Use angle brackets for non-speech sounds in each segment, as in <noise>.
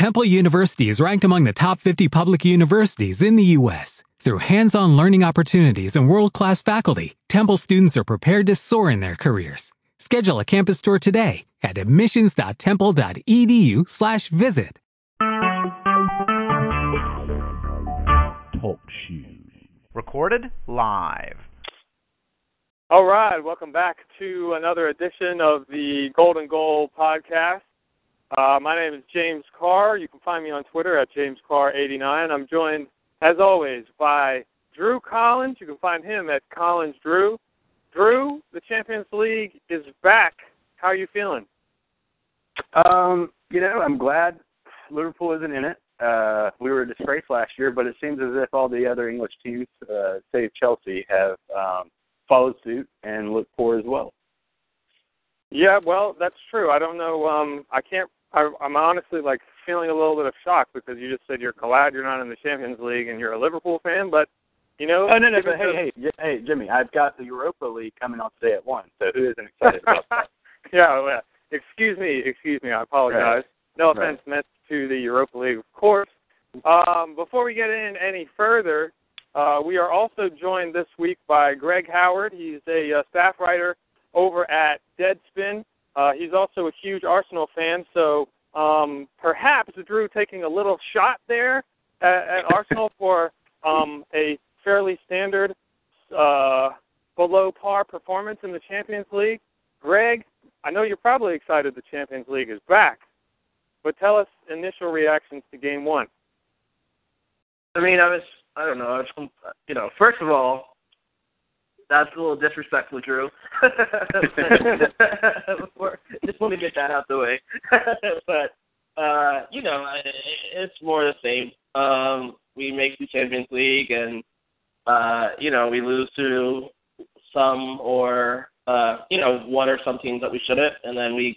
Temple University is ranked among the top 50 public universities in the U.S. Through hands-on learning opportunities and world-class faculty, Temple students are prepared to soar in their careers. Schedule a campus tour today at admissions.temple.edu/visit. Talk shoes. Recorded live. All right, welcome back to another edition of the Golden Goal podcast. Uh, my name is James Carr. You can find me on Twitter at JamesCarr89. I'm joined, as always, by Drew Collins. You can find him at Collins Drew. Drew, the Champions League is back. How are you feeling? Um, you know, I'm glad Liverpool isn't in it. Uh, we were a disgrace last year, but it seems as if all the other English teams, uh, save Chelsea, have um, followed suit and look poor as well. Yeah, well, that's true. I don't know. Um, I can't I, I'm honestly like feeling a little bit of shock because you just said you're glad you're not in the Champions League and you're a Liverpool fan, but you know. Oh no, no, but hey, hey, hey, Jimmy, I've got the Europa League coming on today at one. So who isn't <laughs> excited about that? yeah, well, excuse me, excuse me. I apologize. Right. No offense right. meant to the Europa League, of course. Um, before we get in any further, uh, we are also joined this week by Greg Howard. He's a uh, staff writer over at Deadspin. Uh, he's also a huge Arsenal fan, so um, perhaps Drew taking a little shot there at, at <laughs> Arsenal for um, a fairly standard uh, below par performance in the Champions League. Greg, I know you're probably excited the Champions League is back, but tell us initial reactions to Game One. I mean, I was, I don't know, I was, you know, first of all, that's a little disrespectful, Drew. <laughs> Just want to get that out the way. <laughs> but uh, you know, it's more the same. Um, we make the Champions League, and uh, you know, we lose to some or uh, you know one or some teams that we shouldn't, and then we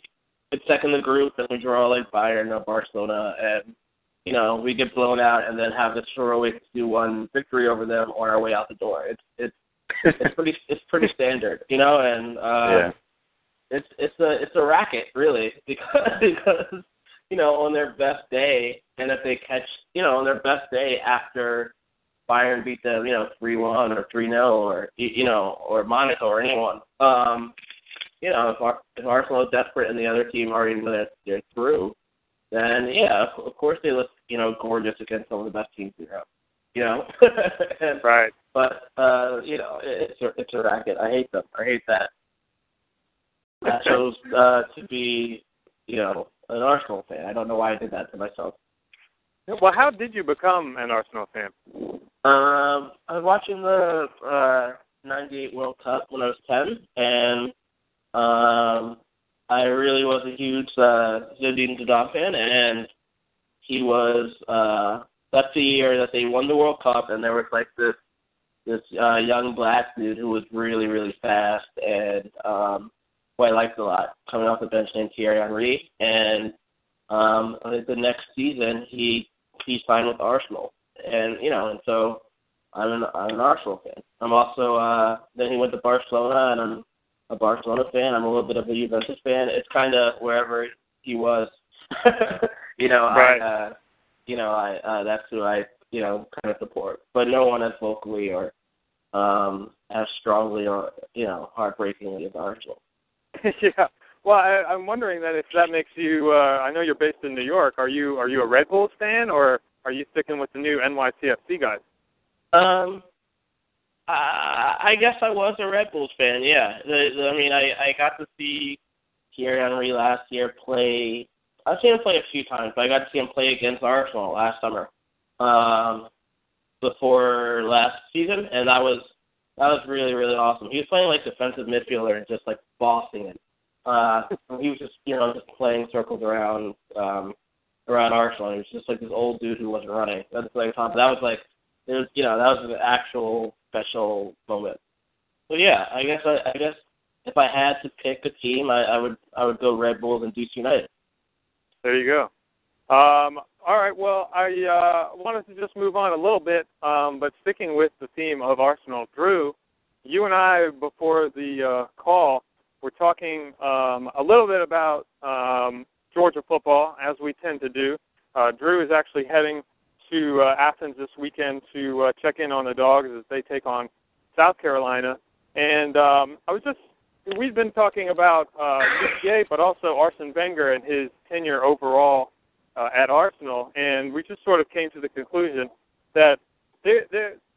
get second in the group, and we draw like Bayern or Barcelona, and you know we get blown out, and then have this heroic two one victory over them on our way out the door. It's it's it's pretty it's pretty standard, you know, and uh, yeah. it's it's a it's a racket really because <laughs> because you know on their best day, and if they catch you know on their best day after Bayern beat them, you know, three one or three 0 or you know or Monaco or anyone, um, you know, if, Ar- if Arsenal is desperate and the other team already know that they're through, then yeah, of course they look you know gorgeous against some of the best teams in Europe you know. and, <laughs> right. But uh, you know, it's a, it's a racket. I hate them. I hate that. I chose <laughs> uh, to be, you know, an Arsenal fan. I don't know why I did that to myself. Well, how did you become an Arsenal fan? Um, I was watching the uh, '98 World Cup when I was 10, and um, I really was a huge uh, Zinedine Zidane fan, and he was uh, that's the year that they won the World Cup, and there was like this this uh, young black dude who was really really fast and um, who I liked a lot coming off the bench named Thierry Henry, and um, the next season he he signed with Arsenal, and you know, and so I'm an I'm an Arsenal fan. I'm also uh, then he went to Barcelona, and I'm a Barcelona fan. I'm a little bit of a Juventus fan. It's kind of wherever he was. <laughs> you know, right. I, uh, you know, I uh, that's who I you know kind of support, but no one as vocally or um, as strongly or you know heartbreakingly as Arsenal. <laughs> yeah. Well, I, I'm wondering that if that makes you. Uh, I know you're based in New York. Are you are you a Red Bulls fan or are you sticking with the new NYCFC guys? Um, I, I guess I was a Red Bulls fan. Yeah, the, the, I mean, I I got to see Thierry Henry last year play I've seen him play a few times, I got to see him play against Arsenal last summer, um, before last season, and that was that was really really awesome. He was playing like defensive midfielder and just like bossing it. Uh, he was just you know just playing circles around um, around Arsenal. He was just like this old dude who wasn't running. That's like that was like it was you know that was an actual special moment. So yeah, I guess I, I guess if I had to pick a team, I, I would I would go Red Bulls and DC United. There you go. Um, all right. Well, I uh, wanted to just move on a little bit, um, but sticking with the theme of Arsenal, Drew, you and I before the uh, call were talking um, a little bit about um, Georgia football, as we tend to do. Uh, Drew is actually heading to uh, Athens this weekend to uh, check in on the dogs as they take on South Carolina. And um, I was just we've been talking about uh, UGA, but also Arsene Wenger and his tenure overall uh, at Arsenal, and we just sort of came to the conclusion that the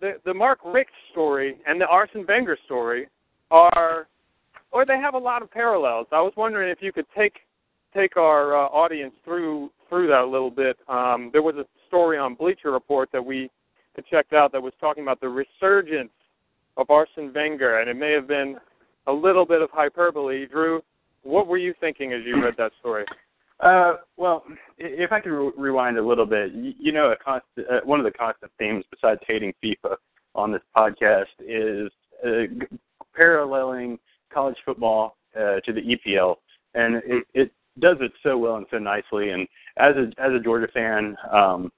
the the, Mark Richt story and the Arsene Wenger story are, or they have a lot of parallels. I was wondering if you could take take our uh, audience through through that a little bit. Um, there was a story on Bleacher Report that we had checked out that was talking about the resurgence of Arsene Wenger, and it may have been a little bit of hyperbole. Drew, what were you thinking as you read that story? Uh, well, if I could re- rewind a little bit, you, you know, a constant, uh, one of the constant themes besides hating FIFA on this podcast is uh, g- paralleling college football uh, to the EPL, and it, it does it so well and so nicely. And as a as a Georgia fan, um,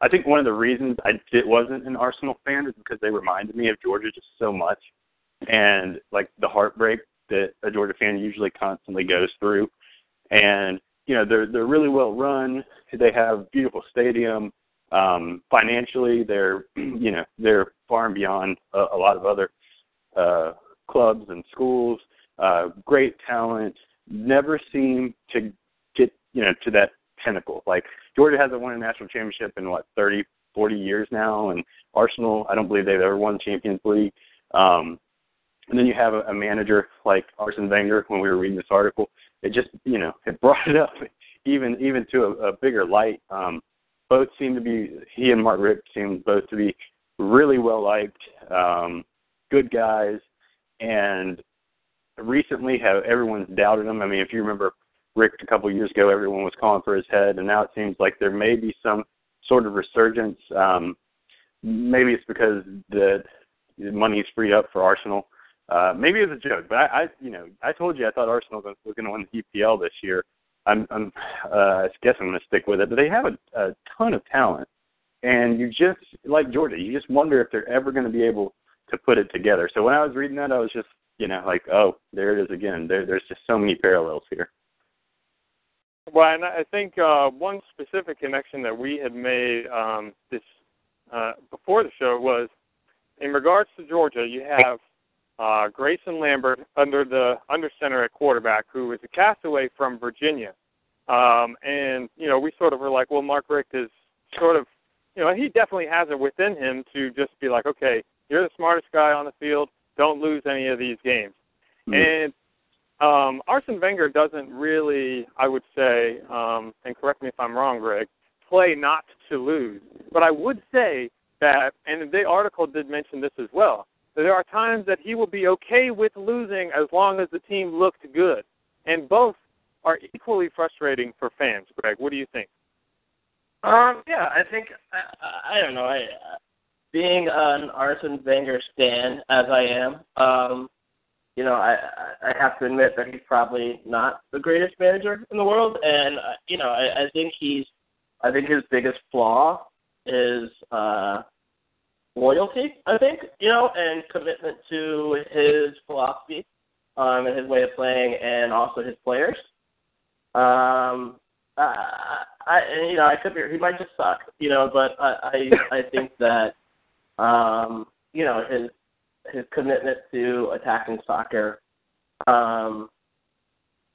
I think one of the reasons I it wasn't an Arsenal fan is because they reminded me of Georgia just so much, and like the heartbreak that a Georgia fan usually constantly goes through. And you know they're they're really well run. They have beautiful stadium. Um, financially, they're <clears throat> you know they're far and beyond a, a lot of other uh, clubs and schools. Uh, great talent. Never seem to get you know to that pinnacle. Like Georgia hasn't won a national championship in what 30, 40 years now, and Arsenal, I don't believe they've ever won the Champions League. Um, and then you have a, a manager like Arsene Wenger. When we were reading this article, it just you know it brought it up <laughs> even even to a, a bigger light. Um, both seem to be he and Mark Richt seem both to be really well liked, um, good guys, and recently have everyone's doubted him. I mean, if you remember Richt a couple of years ago, everyone was calling for his head, and now it seems like there may be some sort of resurgence. Um, maybe it's because the money is freed up for Arsenal. Uh, maybe was a joke, but I, I, you know, I told you I thought Arsenal was, was going to win the EPL this year. I'm, I'm, uh, I guess I'm going to stick with it. But they have a, a ton of talent, and you just like Georgia, you just wonder if they're ever going to be able to put it together. So when I was reading that, I was just, you know, like, oh, there it is again. There, there's just so many parallels here. Well, and I think uh, one specific connection that we had made um, this uh, before the show was in regards to Georgia. You have uh, Grayson Lambert under the under center at quarterback, who is a castaway from Virginia. Um, and you know, we sort of were like, well, Mark Richt is sort of, you know, he definitely has it within him to just be like, okay, you're the smartest guy on the field. Don't lose any of these games. Mm-hmm. And um, Arsene Wenger doesn't really, I would say, um, and correct me if I'm wrong, Greg, play not to lose. But I would say that, and the article did mention this as well, there are times that he will be okay with losing as long as the team looked good. And both are equally frustrating for fans. Greg, what do you think? Um, yeah, I think I, I don't know. I being an Arsene Wenger stan as I am, um, you know, I I have to admit that he's probably not the greatest manager in the world, and uh, you know, I, I think he's, I think his biggest flaw is uh loyalty. I think you know, and commitment to his philosophy, um, and his way of playing, and also his players. Um, uh, I you know, I could be, he might just suck, you know, but I I, I think <laughs> that um, you know his his commitment to attacking soccer um,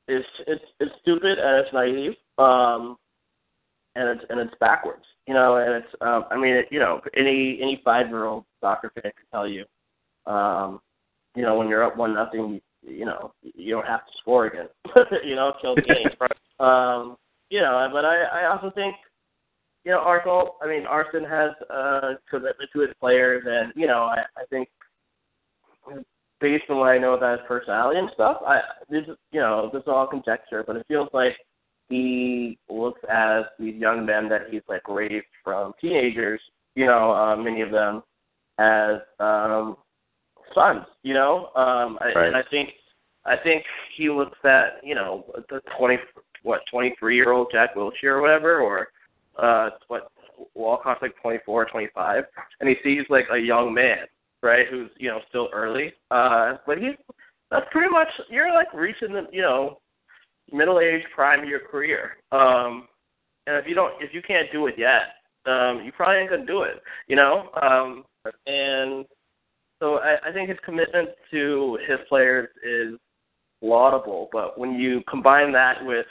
is it's it's stupid and it's naive um, and it's and it's backwards, you know. And it's um, I mean, it, you know, any any five year old soccer fan can tell you, um, you know, when you're up one nothing, you, you know, you don't have to score again, <laughs> you know, kill the game. <laughs> um, you know, but I I also think you know, Arsenal. I mean, Arsene has a commitment to his players, and you know, I, I think based on what I know about his personality and stuff, I this you know this is all conjecture, but it feels like he looks at these young men that he's like raised from teenagers, you know, uh, many of them as um sons, you know, um, I, right. and I think I think he looks at you know the twenty what twenty three year old Jack Wilshere or whatever, or uh what Walcott's like twenty four, twenty five, and he sees like a young man right? Who's you know still early, uh, but he's that's pretty much you're like reaching the you know middle age prime of your career. Um, and if you don't, if you can't do it yet, um, you probably ain't gonna do it. You know, um, and so I, I think his commitment to his players is laudable. But when you combine that with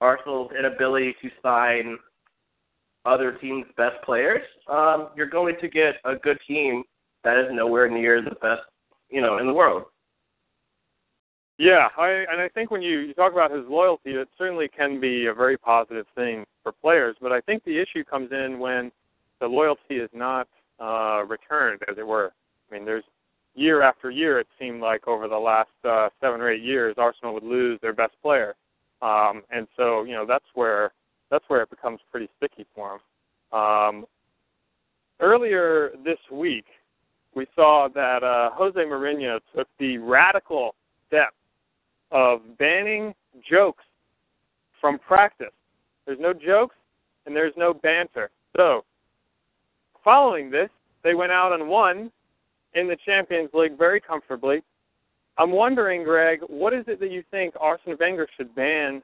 Arsenal's inability to sign other teams' best players, um, you're going to get a good team that is nowhere near the best, you know, in the world. Yeah, I and I think when you, you talk about his loyalty, it certainly can be a very positive thing for players. But I think the issue comes in when the loyalty is not uh, returned, as it were. I mean, there's year after year. It seemed like over the last uh, seven or eight years, Arsenal would lose their best player, um, and so you know that's where that's where it becomes pretty sticky for him. Um, earlier this week, we saw that uh, Jose Mourinho took the radical step of banning jokes from practice. There's no jokes and there's no banter. So, following this, they went out and won in the Champions League very comfortably. I'm wondering, Greg, what is it that you think Arsene Wenger should ban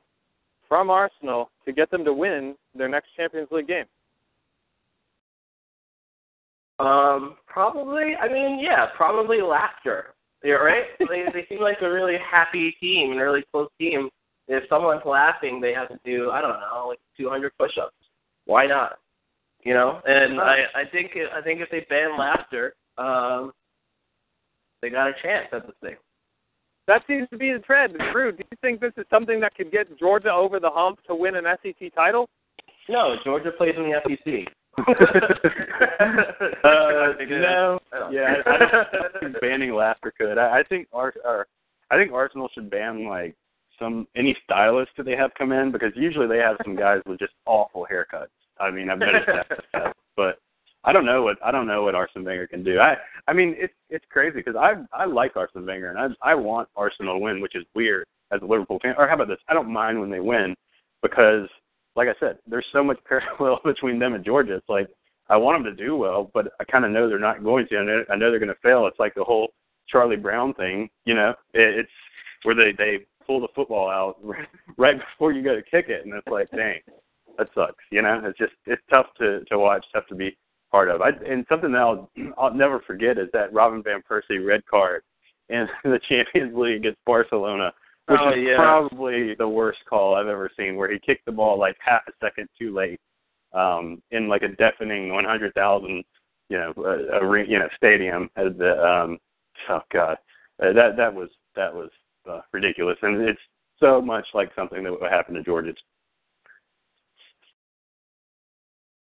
from Arsenal to get them to win their next Champions League game? Um, probably. I mean, yeah, probably laughter. Yeah, right. they they seem like a really happy team and a really close team. If someone's laughing, they have to do I don't know like 200 push-ups. Why not? You know. And I I think I think if they ban laughter, um, they got a chance at this thing. That seems to be the trend. Drew, do you think this is something that could get Georgia over the hump to win an SEC title? No, Georgia plays in the SEC. Uh, no, yeah, I, I don't think banning laughter could. I, I think or, I think Arsenal should ban like some any stylist that they have come in because usually they have some guys with just awful haircuts. I mean, I've noticed that, but I don't know what I don't know what Arsene Wenger can do. I I mean, it's it's crazy because I I like Arsene Wenger and I I want Arsenal to win, which is weird as a Liverpool fan. Or how about this? I don't mind when they win because like I said, there's so much <laughs> parallel between them and Georgia. It's like I want them to do well, but I kind of know they're not going to. I know, I know they're going to fail. It's like the whole Charlie Brown thing, you know. It, it's where they they pull the football out <laughs> right before you go to kick it, and it's like, dang, that sucks. You know, it's just it's tough to to watch, tough to be part of. I, and something that I'll <clears throat> I'll never forget is that Robin van Persie red card in <laughs> the Champions League against Barcelona which oh, is yeah. probably the worst call I've ever seen, where he kicked the ball like half a second too late um, in like a deafening 100,000, you know, uh, arena, you know, stadium. At the um, oh god, uh, that that was that was uh, ridiculous, and it's so much like something that would happen to Georgia.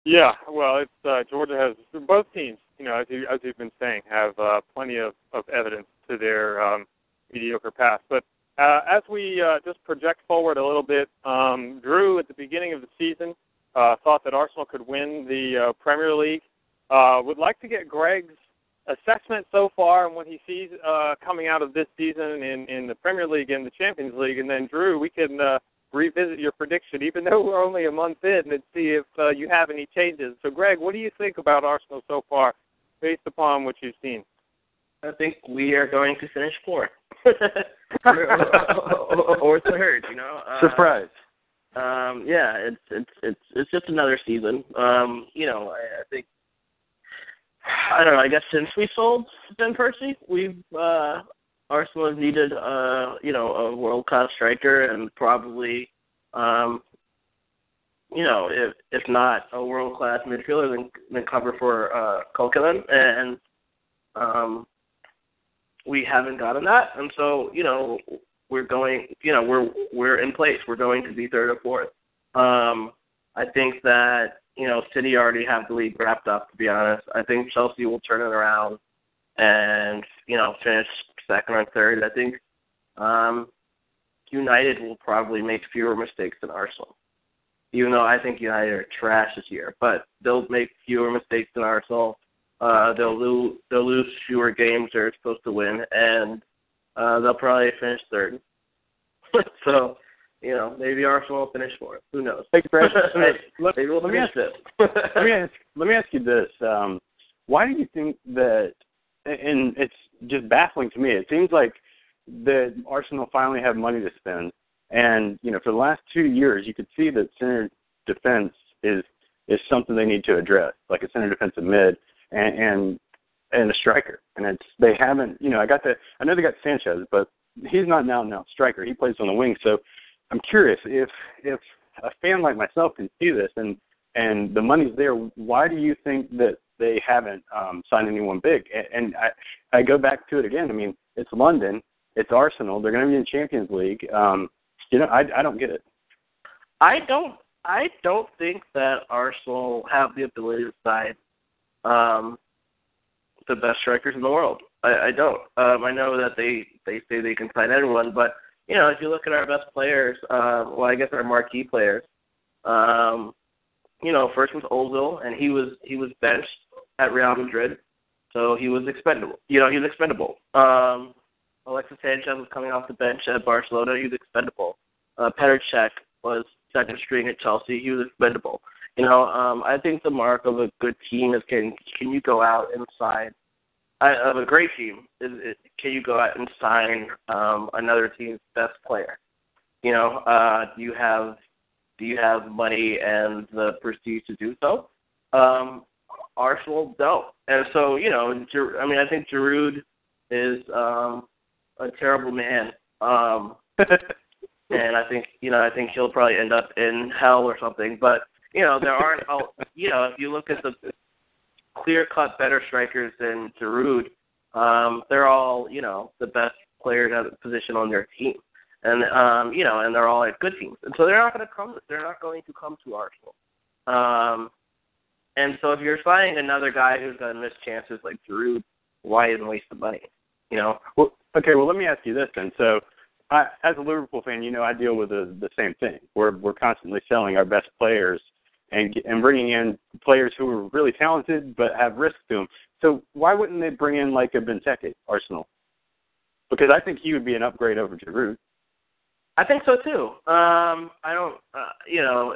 Yeah, well, it's uh, Georgia has both teams. You know, as you as you've been saying, have uh, plenty of of evidence to their um, mediocre past, but uh, as we uh, just project forward a little bit, um, Drew at the beginning of the season uh, thought that Arsenal could win the uh, Premier League. Uh, would like to get Greg's assessment so far and what he sees uh, coming out of this season in, in the Premier League and the Champions League. And then, Drew, we can revisit your prediction, even <laughs> though we're only a month in, and see if you have any changes. So, Greg, what do you think about Arsenal so far, based upon what you've seen? I think we are going to finish fourth. <laughs> or, or third, you know. Uh, Surprise. Um, yeah, it's it's it's it's just another season. Um, you know, I, I think I don't know. I guess since we sold van Persie, we've uh, Arsenal has needed uh, you know a world class striker and probably um, you know if if not a world class midfielder, then then cover for uh, Coquelin and um, we haven't gotten that, and so you know we're going, you know, we're we're in place. We're going to be third or fourth. Um, I think that you know City already have the league wrapped up. To be honest, I think Chelsea will turn it around and you know finish second or third. I think um, United will probably make fewer mistakes than Arsenal. Even though I think United are trash this year, but they'll make fewer mistakes than Arsenal. Uh, they'll lose they'll lose fewer games they're supposed to win, and uh, they'll probably finish third. <laughs> so, you know, maybe Arsenal will finish fourth. Who knows? Hey, Brett, <laughs> let, maybe we'll let me ask, <laughs> let me ask let me ask you this: um, Why do you think that? And it's just baffling to me. It seems like that Arsenal finally have money to spend, and you know, for the last two years, you could see that center defense is is something they need to address, like a center defensive mid and and and a striker. And it's they haven't, you know, I got the I know they got Sanchez, but he's not now now striker. He plays on the wing. So I'm curious if if a fan like myself can see this and and the money's there, why do you think that they haven't um, signed anyone big? And, and I I go back to it again. I mean, it's London, it's Arsenal. They're going to be in Champions League. Um, you know, I I don't get it. I don't I don't think that Arsenal have the ability to sign um, the best strikers in the world. I, I don't. Um, I know that they they say they can sign everyone, but you know, if you look at our best players, uh, well, I guess our marquee players, um, you know, first was Ozil, and he was he was benched at Real Madrid, so he was expendable. You know, he was expendable. Um, Alexis Sanchez was coming off the bench at Barcelona. He was expendable. Uh, Petr Cech was second string at Chelsea. He was expendable. You know, um, I think the mark of a good team is can can you go out and sign uh, of a great team is, is can you go out and sign um, another team's best player? You know, uh, do you have do you have money and the prestige to do so? Um, Arsenal don't, and so you know, I mean, I think Giroud is um, a terrible man. Um, <laughs> and I think you know I think he'll probably end up in hell or something. But you know there aren't you know if you look at the clear cut better strikers than Giroud, um, they're all you know the best players at position on their team, and um, you know and they're all at good teams, and so they're not going to come they're not going to come to Arsenal. Um, and so if you're signing another guy who's going to miss chances like Giroud, why even waste the money? You know. Well, okay. Well, let me ask you this then. So I, as a Liverpool fan, you know, I deal with the the same thing. We're we're constantly selling our best players and and bringing in players who are really talented but have risk to them. So why wouldn't they bring in like a Benteke, Arsenal? Because I think he would be an upgrade over Giroud. I think so too. Um, I don't, uh, you know,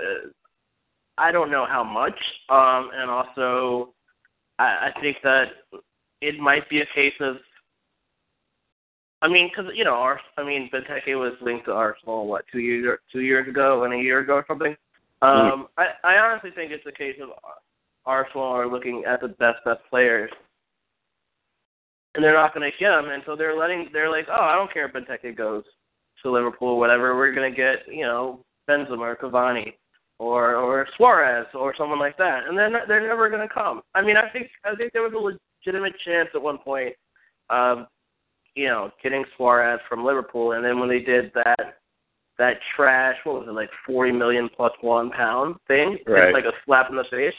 I don't know how much, um, and also I, I think that it might be a case of I mean, because you know, our, I mean, Benteke was linked to Arsenal what two years two years ago and a year ago or something. Mm-hmm. Um, mm. I I honestly think it's a case of Arsenal are looking at the best best players, and they're not going to get them, and so they're letting they're like, oh, I don't care if Benteke goes to Liverpool whatever. We're going to get you know Benzema or Cavani or or Suarez or someone like that, and then they're, they're never going to come. I mean, I think I think there was a legitimate chance at one point of you know, getting Suarez from Liverpool, and then when they did that that trash, what was it like forty million plus one pound thing? Right. It's like a slap in the face.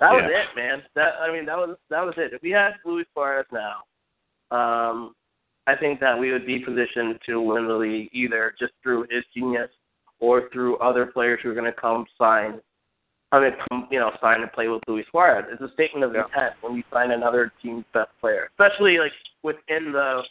That yeah. was it, man. That I mean, that was that was it. If we had Luis Suarez now, um, I think that we would be positioned to win the league either just through his genius or through other players who are going to come sign. I mean, come, you know, sign and play with Luis Suarez. It's a statement of yeah. intent when you sign another team's best player, especially like within the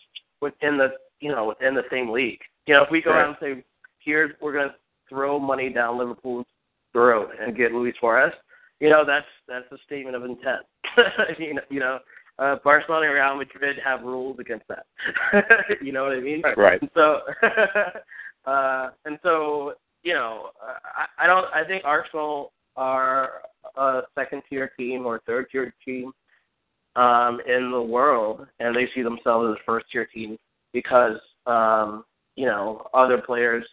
within the you know within the same league. You know, if we go right. out and say, "Here, we're going to throw money down Liverpool's throat and get Luis Suarez," you know, that's that's a statement of intent. <laughs> you know, you know, uh, Barcelona and Real Madrid have rules against that. <laughs> you know what I mean? Right. And so, <laughs> uh, and so, you know, I, I don't. I think Arsenal are a second tier team or third tier team um, in the world, and they see themselves as a first tier team because um, you know other players,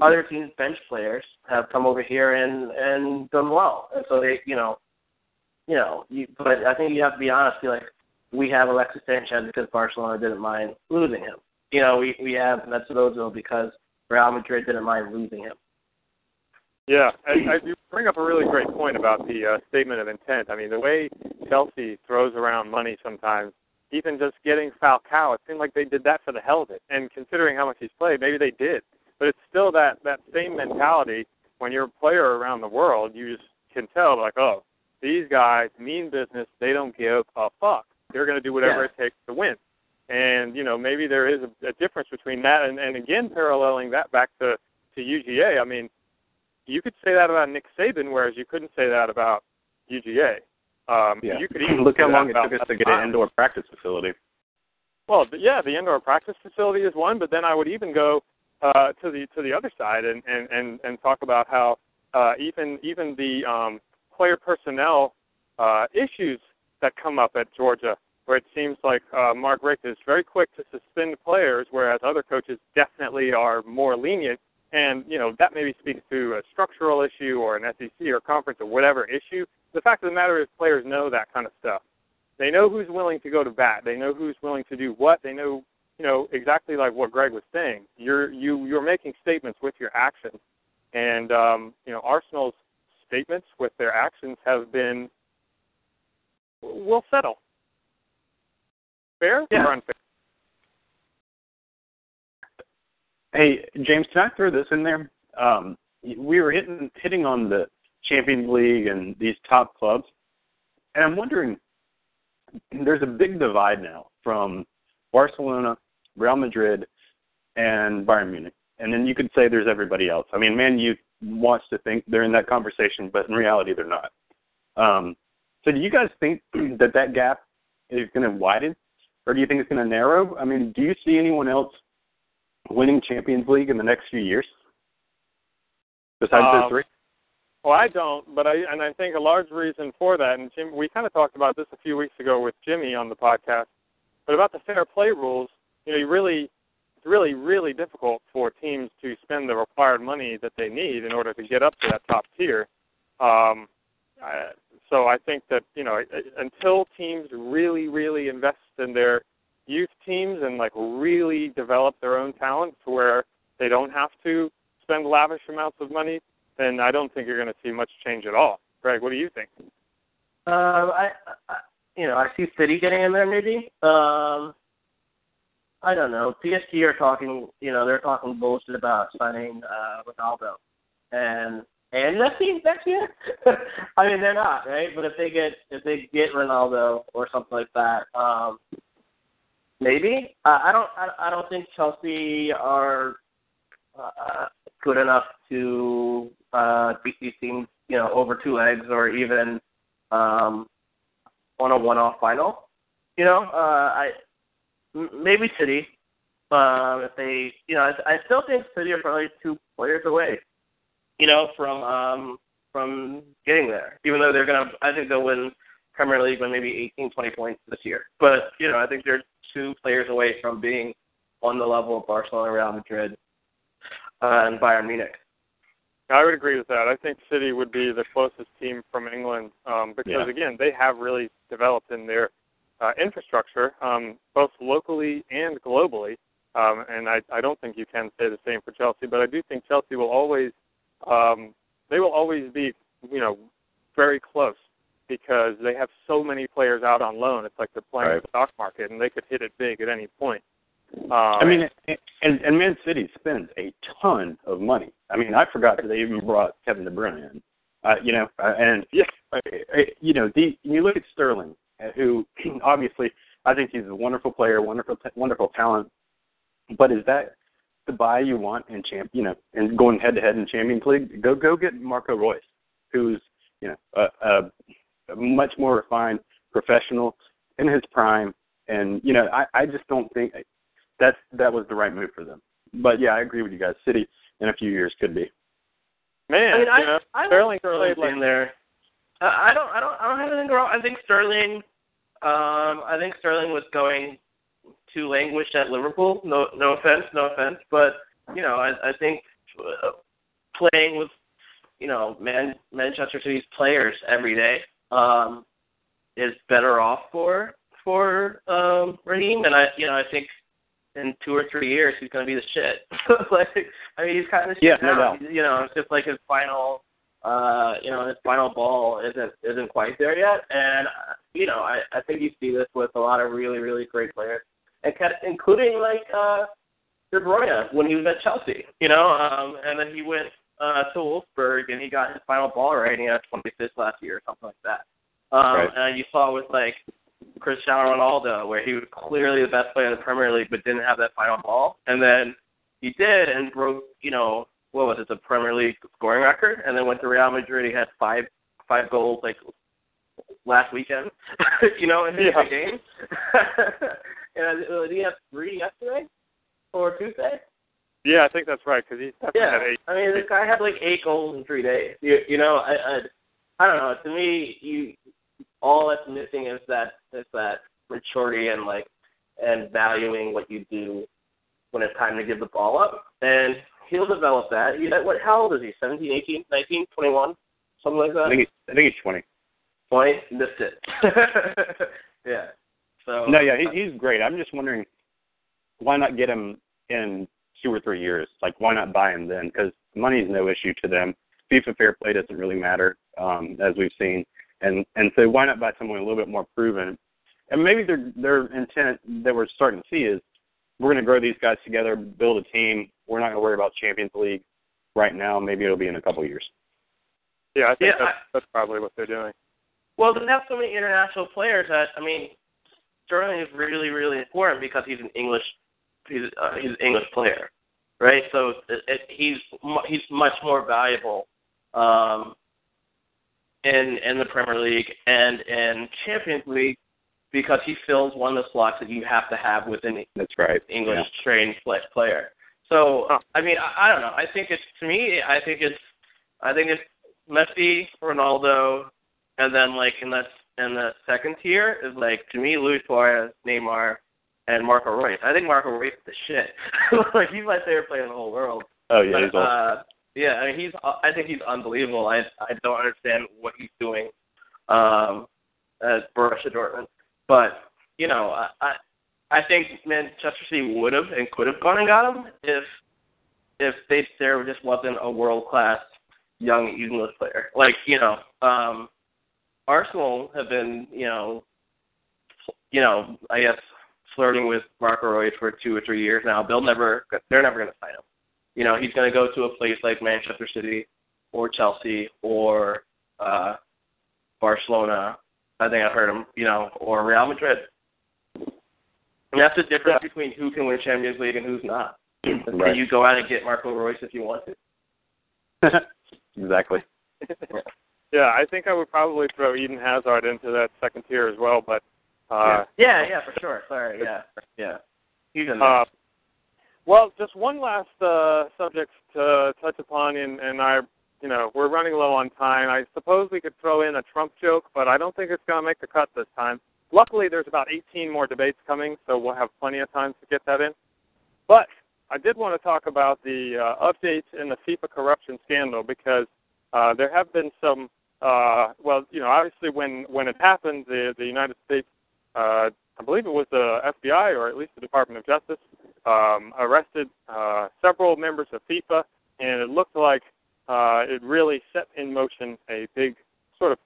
other teams' bench players have come over here and and done well, and so they you know, you know, you, but I think you have to be honest. Be like, we have Alexis Sanchez because Barcelona didn't mind losing him. You know, we we have Ozil because Real Madrid didn't mind losing him. Yeah, and I, you bring up a really great point about the uh, statement of intent. I mean, the way Chelsea throws around money sometimes, even just getting Falcao, it seemed like they did that for the hell of it. And considering how much he's played, maybe they did. But it's still that that same mentality. When you're a player around the world, you just can tell, like, oh, these guys mean business. They don't give a fuck. They're going to do whatever yeah. it takes to win. And you know, maybe there is a, a difference between that and, and again paralleling that back to to UGA. I mean, you could say that about Nick Saban, whereas you couldn't say that about UGA. Um, yeah. You could even look how long it took us to get an indoor practice facility. Well, yeah, the indoor practice facility is one, but then I would even go uh, to the to the other side and and and and talk about how uh, even even the um, player personnel uh, issues that come up at Georgia, where it seems like uh, Mark Richt is very quick to suspend players, whereas other coaches definitely are more lenient. And you know that maybe speaks to a structural issue or an SEC or conference or whatever issue. The fact of the matter is, players know that kind of stuff. They know who's willing to go to bat. They know who's willing to do what. They know you know exactly like what Greg was saying. You're you you're making statements with your actions, and um, you know Arsenal's statements with their actions have been will settle. Fair Yeah. or unfair? Hey, James, can I throw this in there? Um, we were hitting hitting on the Champions League and these top clubs, and I'm wondering, there's a big divide now from Barcelona, Real Madrid, and Bayern Munich, and then you could say there's everybody else. I mean, Man U wants to think they're in that conversation, but in reality, they're not. Um, so, do you guys think <clears throat> that that gap is going to widen, or do you think it's going to narrow? I mean, do you see anyone else winning Champions League in the next few years? Besides Um, those three? Well, I don't, but I and I think a large reason for that, and Jim, we kind of talked about this a few weeks ago with Jimmy on the podcast, but about the fair play rules. You know, you really, it's really, really difficult for teams to spend the required money that they need in order to get up to that top tier. Um, I, so I think that you know, until teams really, really invest in their youth teams and like really develop their own talent to where they don't have to spend lavish amounts of money, then I don't think you're going to see much change at all. Greg, what do you think? Um, I, I, you know, I see City getting in there maybe. Um, I don't know. PSG are talking, you know, they're talking bullshit about signing uh, Ronaldo, and and Messi next year. I mean, they're not right, but if they get if they get Ronaldo or something like that, um, maybe. Uh, I don't. I, I don't think Chelsea are uh, good enough to uh, beat these teams, you know, over two legs or even um, on a one-off final. You know, uh, I maybe City. Um, if they, you know, I, I still think City are probably two players away. You know, from um, from getting there. Even though they're gonna, I think they'll win Premier League by maybe 18, 20 points this year. But you know, I think they're two players away from being on the level of Barcelona, Real Madrid, uh, and Bayern Munich. I would agree with that. I think City would be the closest team from England um, because, Yeah. again, they have really developed in their uh, infrastructure, um, both locally and globally. Um, and I, I don't think you can say the same for Chelsea, but I do think Chelsea will always, um, they will always be, you know, very close because they have so many players out on loan. It's like they're playing Right. the stock market, and they could hit it big at any point. Um, I mean, and and Man City spends a ton of money. I mean, I forgot that they even brought Kevin De Bruyne in. Uh, you know, uh, and Yeah. uh, uh, you know, the you look at Sterling, uh, who <clears throat> obviously I think he's a wonderful player, wonderful, wonderful talent. But is that the buy you want in champ? You know, and going head to head in Champions League, go go get Marco Reus, who's you know a, a, a much more refined professional in his prime. And you know, I I just don't think that that was the right move for them. But yeah, I agree with you guys. City in a few years could be. man, I mean, I, you know, I Sterling like Sterling played like in there. I, I don't, I don't, I don't have anything wrong. I think Sterling, um, I think Sterling was going to languish at Liverpool. No, no offense, no offense, but you know, I, I think uh, playing with, you know, Man, Manchester City's players every day um, is better off for for um, Raheem, and I, you know, I think in two or three years he's going to be the shit. <laughs> like, I mean, he's kind of the shit Yeah, no doubt. You know, it's just like his final, uh, you know, his final ball isn't isn't quite there yet, and uh, you know, I I think you see this with a lot of really really great players, and kind of, including like uh, De Bruyne when he was at Chelsea, you know, um, and then he went uh, to Wolfsburg and he got his final ball right, and he had 26 last year or something like that. Um, Right. And you saw with like Cristiano Ronaldo, where he was clearly the best player in the Premier League, but didn't have that final ball, and then he did and broke, you know, what was it, the Premier League scoring record, and then went to Real Madrid. He had five five goals like last weekend, <laughs> you know, in his Yeah. <laughs> game. <laughs> and uh, did he have three yesterday or Tuesday? Yeah, I think that's right because he's definitely Yeah, had eight. I mean, this guy had like eight goals in three days. You, you know, I, I, I don't know. To me, you all that's missing is that is that maturity and like and valuing what you do when it's time to give the ball up. And he'll develop that. He, what? How old is he? Seventeen, eighteen, nineteen, twenty-one, something like that. I think he, I think he's 20. Twenty. Missed it. <laughs> yeah. So. No, yeah, he, he's great. I'm just wondering why not get him in two or three years? Like, why not buy him then? Because money is no issue to them. FIFA fair play doesn't really matter, um, as we've seen, and and so why not buy someone a little bit more proven? And maybe their their intent that we're starting to see is we're going to grow these guys together, build a team. We're not going to worry about Champions League right now. Maybe it'll be in a couple of years. Yeah, I think Yeah, that's, that's probably what they're doing. Well, they have so many international players that I mean, Sterling is really, really important because he's an English, he's uh, he's an English player, right? So it, it, he's he's much more valuable um, in in the Premier League and in Champions League because he fills one of the slots that you have to have within That's right. English Yeah. trained play- player. So I mean, I, I don't know. I think it's to me. I think it's I think it's Messi, Ronaldo, and then like in that in the second tier is like to me Luis Suarez, Neymar, and Marco Reus. I think Marco Reus is the shit. <laughs> like he's my favorite player in the whole world. Oh yeah, But, he's awesome. uh, yeah, I mean he's. I think he's unbelievable. I I don't understand what he's doing um, at Borussia Dortmund, but you know I I, I think Manchester City would have and could have gone and got him if if they there just wasn't a world class young English player. Like you know, um, Arsenal have been you know, you know I guess flirting with Marco Reus for two or three years now. They'll never. They're never going to sign him you know, he's going to go to a place like Manchester City or Chelsea or uh, Barcelona. I think I've heard him, you know, or Real Madrid. And that's the difference between who can win Champions League and who's not. <clears throat> Right. Can you go out and get Marco Reus if you want to? <laughs> exactly. <laughs> Yeah, I think I would probably throw Eden Hazard into that second tier as well, but uh, Yeah, yeah, for sure. Sorry, yeah, yeah. He's in there. Uh, well, just one last uh, subject to touch upon, and, and I, you know, we're running low on time. I suppose we could throw in a Trump joke, but I don't think it's going to make the cut this time. Luckily, there's about 18 more debates coming, so we'll have plenty of time to get that in. But I did want to talk about the uh, updates in the FIFA corruption scandal because uh, there have been some. Uh, well, you know, obviously when when it happened, the the United States, uh, I believe it was the FBI or at least the Department of Justice, um, arrested uh, several members of FIFA, and it looked like uh, it really set in motion a big sort of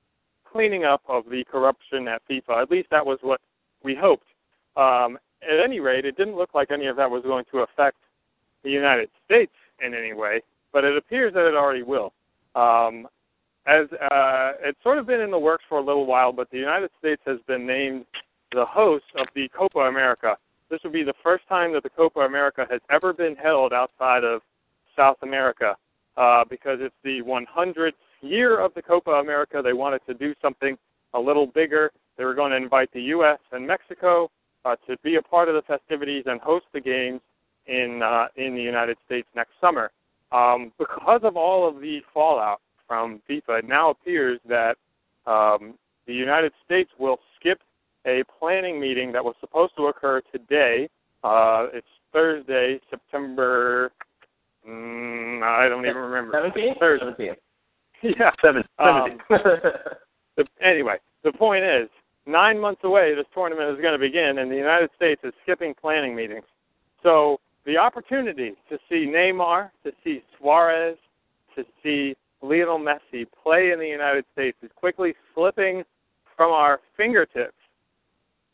cleaning up of the corruption at FIFA. At least that was what we hoped. Um, at any rate, it didn't look like any of that was going to affect the United States in any way, but it appears that it already will. Um, as uh, it's sort of been in the works for a little while, but the United States has been named the host of the Copa America. This would be the first time that the Copa America has ever been held outside of South America, uh, because it's the 100th year of the Copa America. They wanted to do something a little bigger. They were going to invite the U.S. and Mexico uh, to be a part of the festivities and host the games in uh, in the United States next summer. Um, because of all of the fallout from FIFA, it now appears that um, the United States will skip a planning meeting that was supposed to occur today. Uh, it's Thursday, September. Mm, I don't even remember. Seventeen. Thursday. Seventeen. Yeah. <laughs> Seven. Um, <laughs> the, anyway, the point is, nine months away, this tournament is going to begin, and the United States is skipping planning meetings. So the opportunity to see Neymar, to see Suarez, to see Lionel Messi play in the United States is quickly slipping from our fingertips.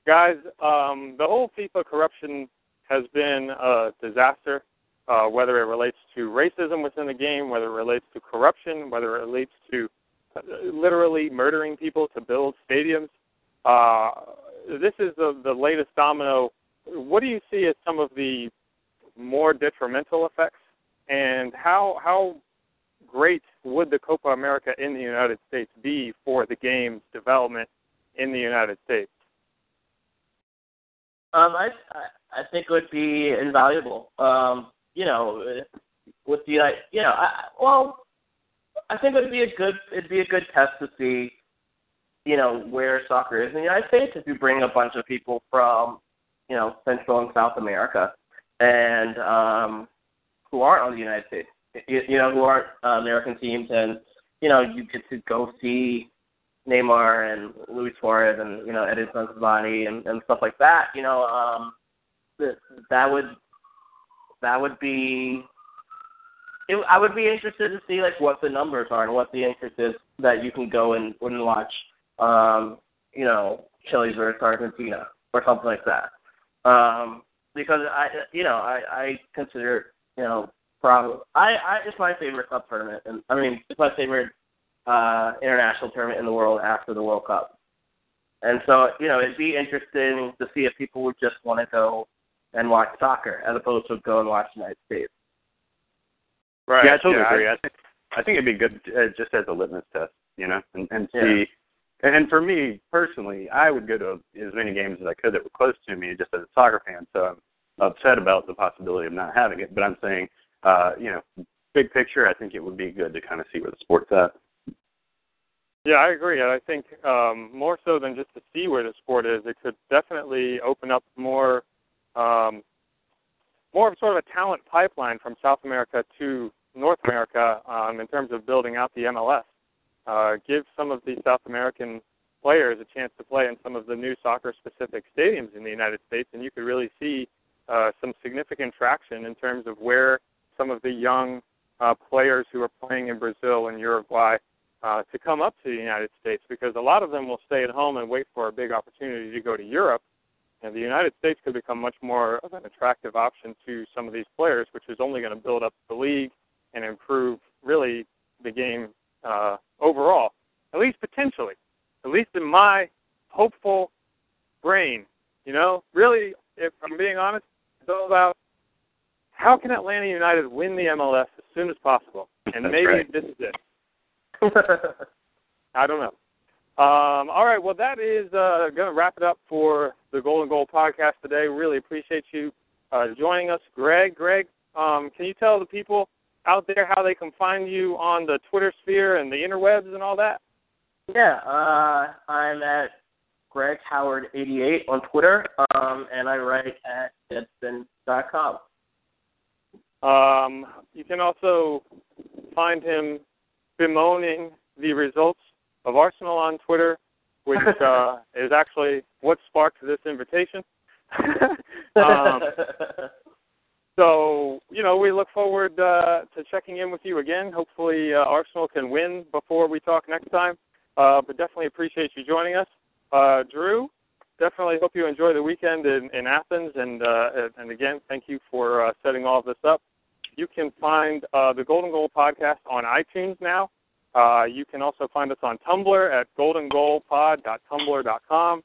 Guys, um, the whole FIFA corruption has been a disaster, uh, whether it relates to racism within the game, whether it relates to corruption, whether it relates to uh, literally murdering people to build stadiums. Uh, this is the, the latest domino. What do you see as some of the more detrimental effects, and how how great would the Copa America in the United States be for the game's development in the United States? Um, I I I think it would be invaluable. Um, you know, with the you know, I, well, I think it'd be a good it'd be a good test to see, you know, where soccer is in the United States if you bring a bunch of people from, you know, Central and South America, and um, who aren't on the United States, you, you know, who aren't uh, American teams, and you know, you get to go see Neymar and Luis Suarez and you know Edinson Cavani and, and stuff like that. You know, um, that would that would be. It, I would be interested to see like what the numbers are and what the interest is that you can go and, and watch. Um, you know, Chile versus Argentina or something like that. Um, because I, you know, I, I consider, you know, probably I, I it's my favorite cup tournament, and I mean it's my favorite uh, international tournament in the world after the World Cup. And so, you know, it'd be interesting to see if people would just want to go and watch soccer as opposed to go and watch the United States. Right. Yeah, I totally yeah, agree. I, I think I think it'd be good uh, just as a litmus test, you know, and, and see. Yeah. And for me personally, I would go to as many games as I could that were close to me, just as a soccer fan. So I'm upset about the possibility of not having it. But I'm saying, uh, you know, big picture, I think it would be good to kind of see where the sport's at. Yeah, I agree. I think um, more so than just to see where the sport is, it could definitely open up more, um, more of sort of a talent pipeline from South America to North America um, in terms of building out the MLS. Uh, give some of the South American players a chance to play in some of the new soccer-specific stadiums in the United States, and you could really see uh, some significant traction in terms of where some of the young uh, players who are playing in Brazil and Uruguay uh, to come up to the United States because a lot of them will stay at home and wait for a big opportunity to go to Europe. And the United States could become much more of an attractive option to some of these players, which is only going to build up the league and improve really the game uh, overall, at least potentially, at least in my hopeful brain. You know, really, if I'm being honest, it's all about how can Atlanta United win the MLS as soon as possible, and That's maybe right. this is it. <laughs> I don't know. Um, all right, well, that is uh, going to wrap it up for the Golden Goal podcast today. Really appreciate you uh, joining us, Greg. Greg, um, can you tell the people out there how they can find you on the Twitter sphere and the interwebs and all that? Yeah, uh, I'm at Greg Howard 88 on Twitter, um, and I write at deadspin.com. Um, you can also find him bemoaning the results of Arsenal on Twitter, which <laughs> uh, is actually what sparked this invitation. <laughs> um, so, you know, we look forward uh, to checking in with you again. Hopefully, uh, Arsenal can win before we talk next time. Uh, but definitely appreciate you joining us. Uh, Drew, definitely hope you enjoy the weekend in, in Athens. And, uh, and again, thank you for uh, setting all of this up. You can find uh, the Golden Goal podcast on iTunes now. Uh, you can also find us on Tumblr at goldengoalpod.tumblr.com.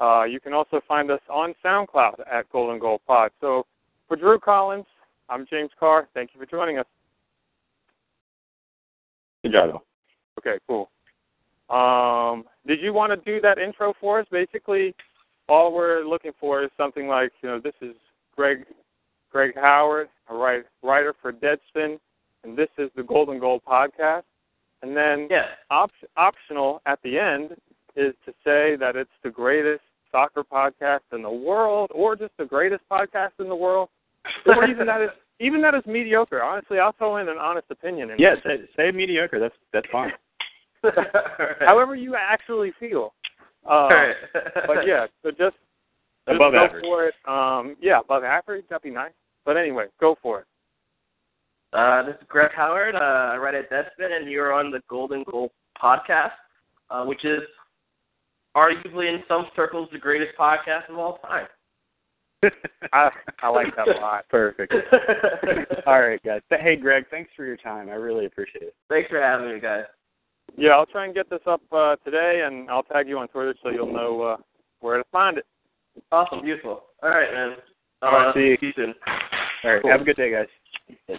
Uh, you can also find us on SoundCloud at Golden Goal Pod. So for Drew Collins, I'm James Carr. Thank you for joining us. Good job. Okay, cool. Um, did you want to do that intro for us? Basically, all we're looking for is something like, you know, this is Greg Greg Howard, a writer for Deadspin, and this is the Golden Goal podcast. And then yeah. op- optional at the end is to say that it's the greatest soccer podcast in the world, or just the greatest podcast in the world, or <laughs> even that is even that is mediocre. Honestly, I'll throw in an honest opinion. In yeah, say, say mediocre. That's that's fine. <laughs> <laughs> However you actually feel. Uh, but yeah, so just, just above go average. for it. Um, yeah, above average. That'd be nice. But anyway, go for it. Uh, this is Greg Howard. Uh, I write at Deadspin, and you're on the Golden Goal podcast, uh, which is arguably in some circles the greatest podcast of all time. <laughs> I, I like that a lot. Perfect. <laughs> all right, guys. Hey, Greg, thanks for your time. I really appreciate it. Thanks for having me, guys. Yeah, I'll try and get this up uh, today, and I'll tag you on Twitter so you'll know uh, where to find it. Awesome, beautiful. All right, man. All right, uh, see you. See you soon. All right, Cool. have a good day, guys.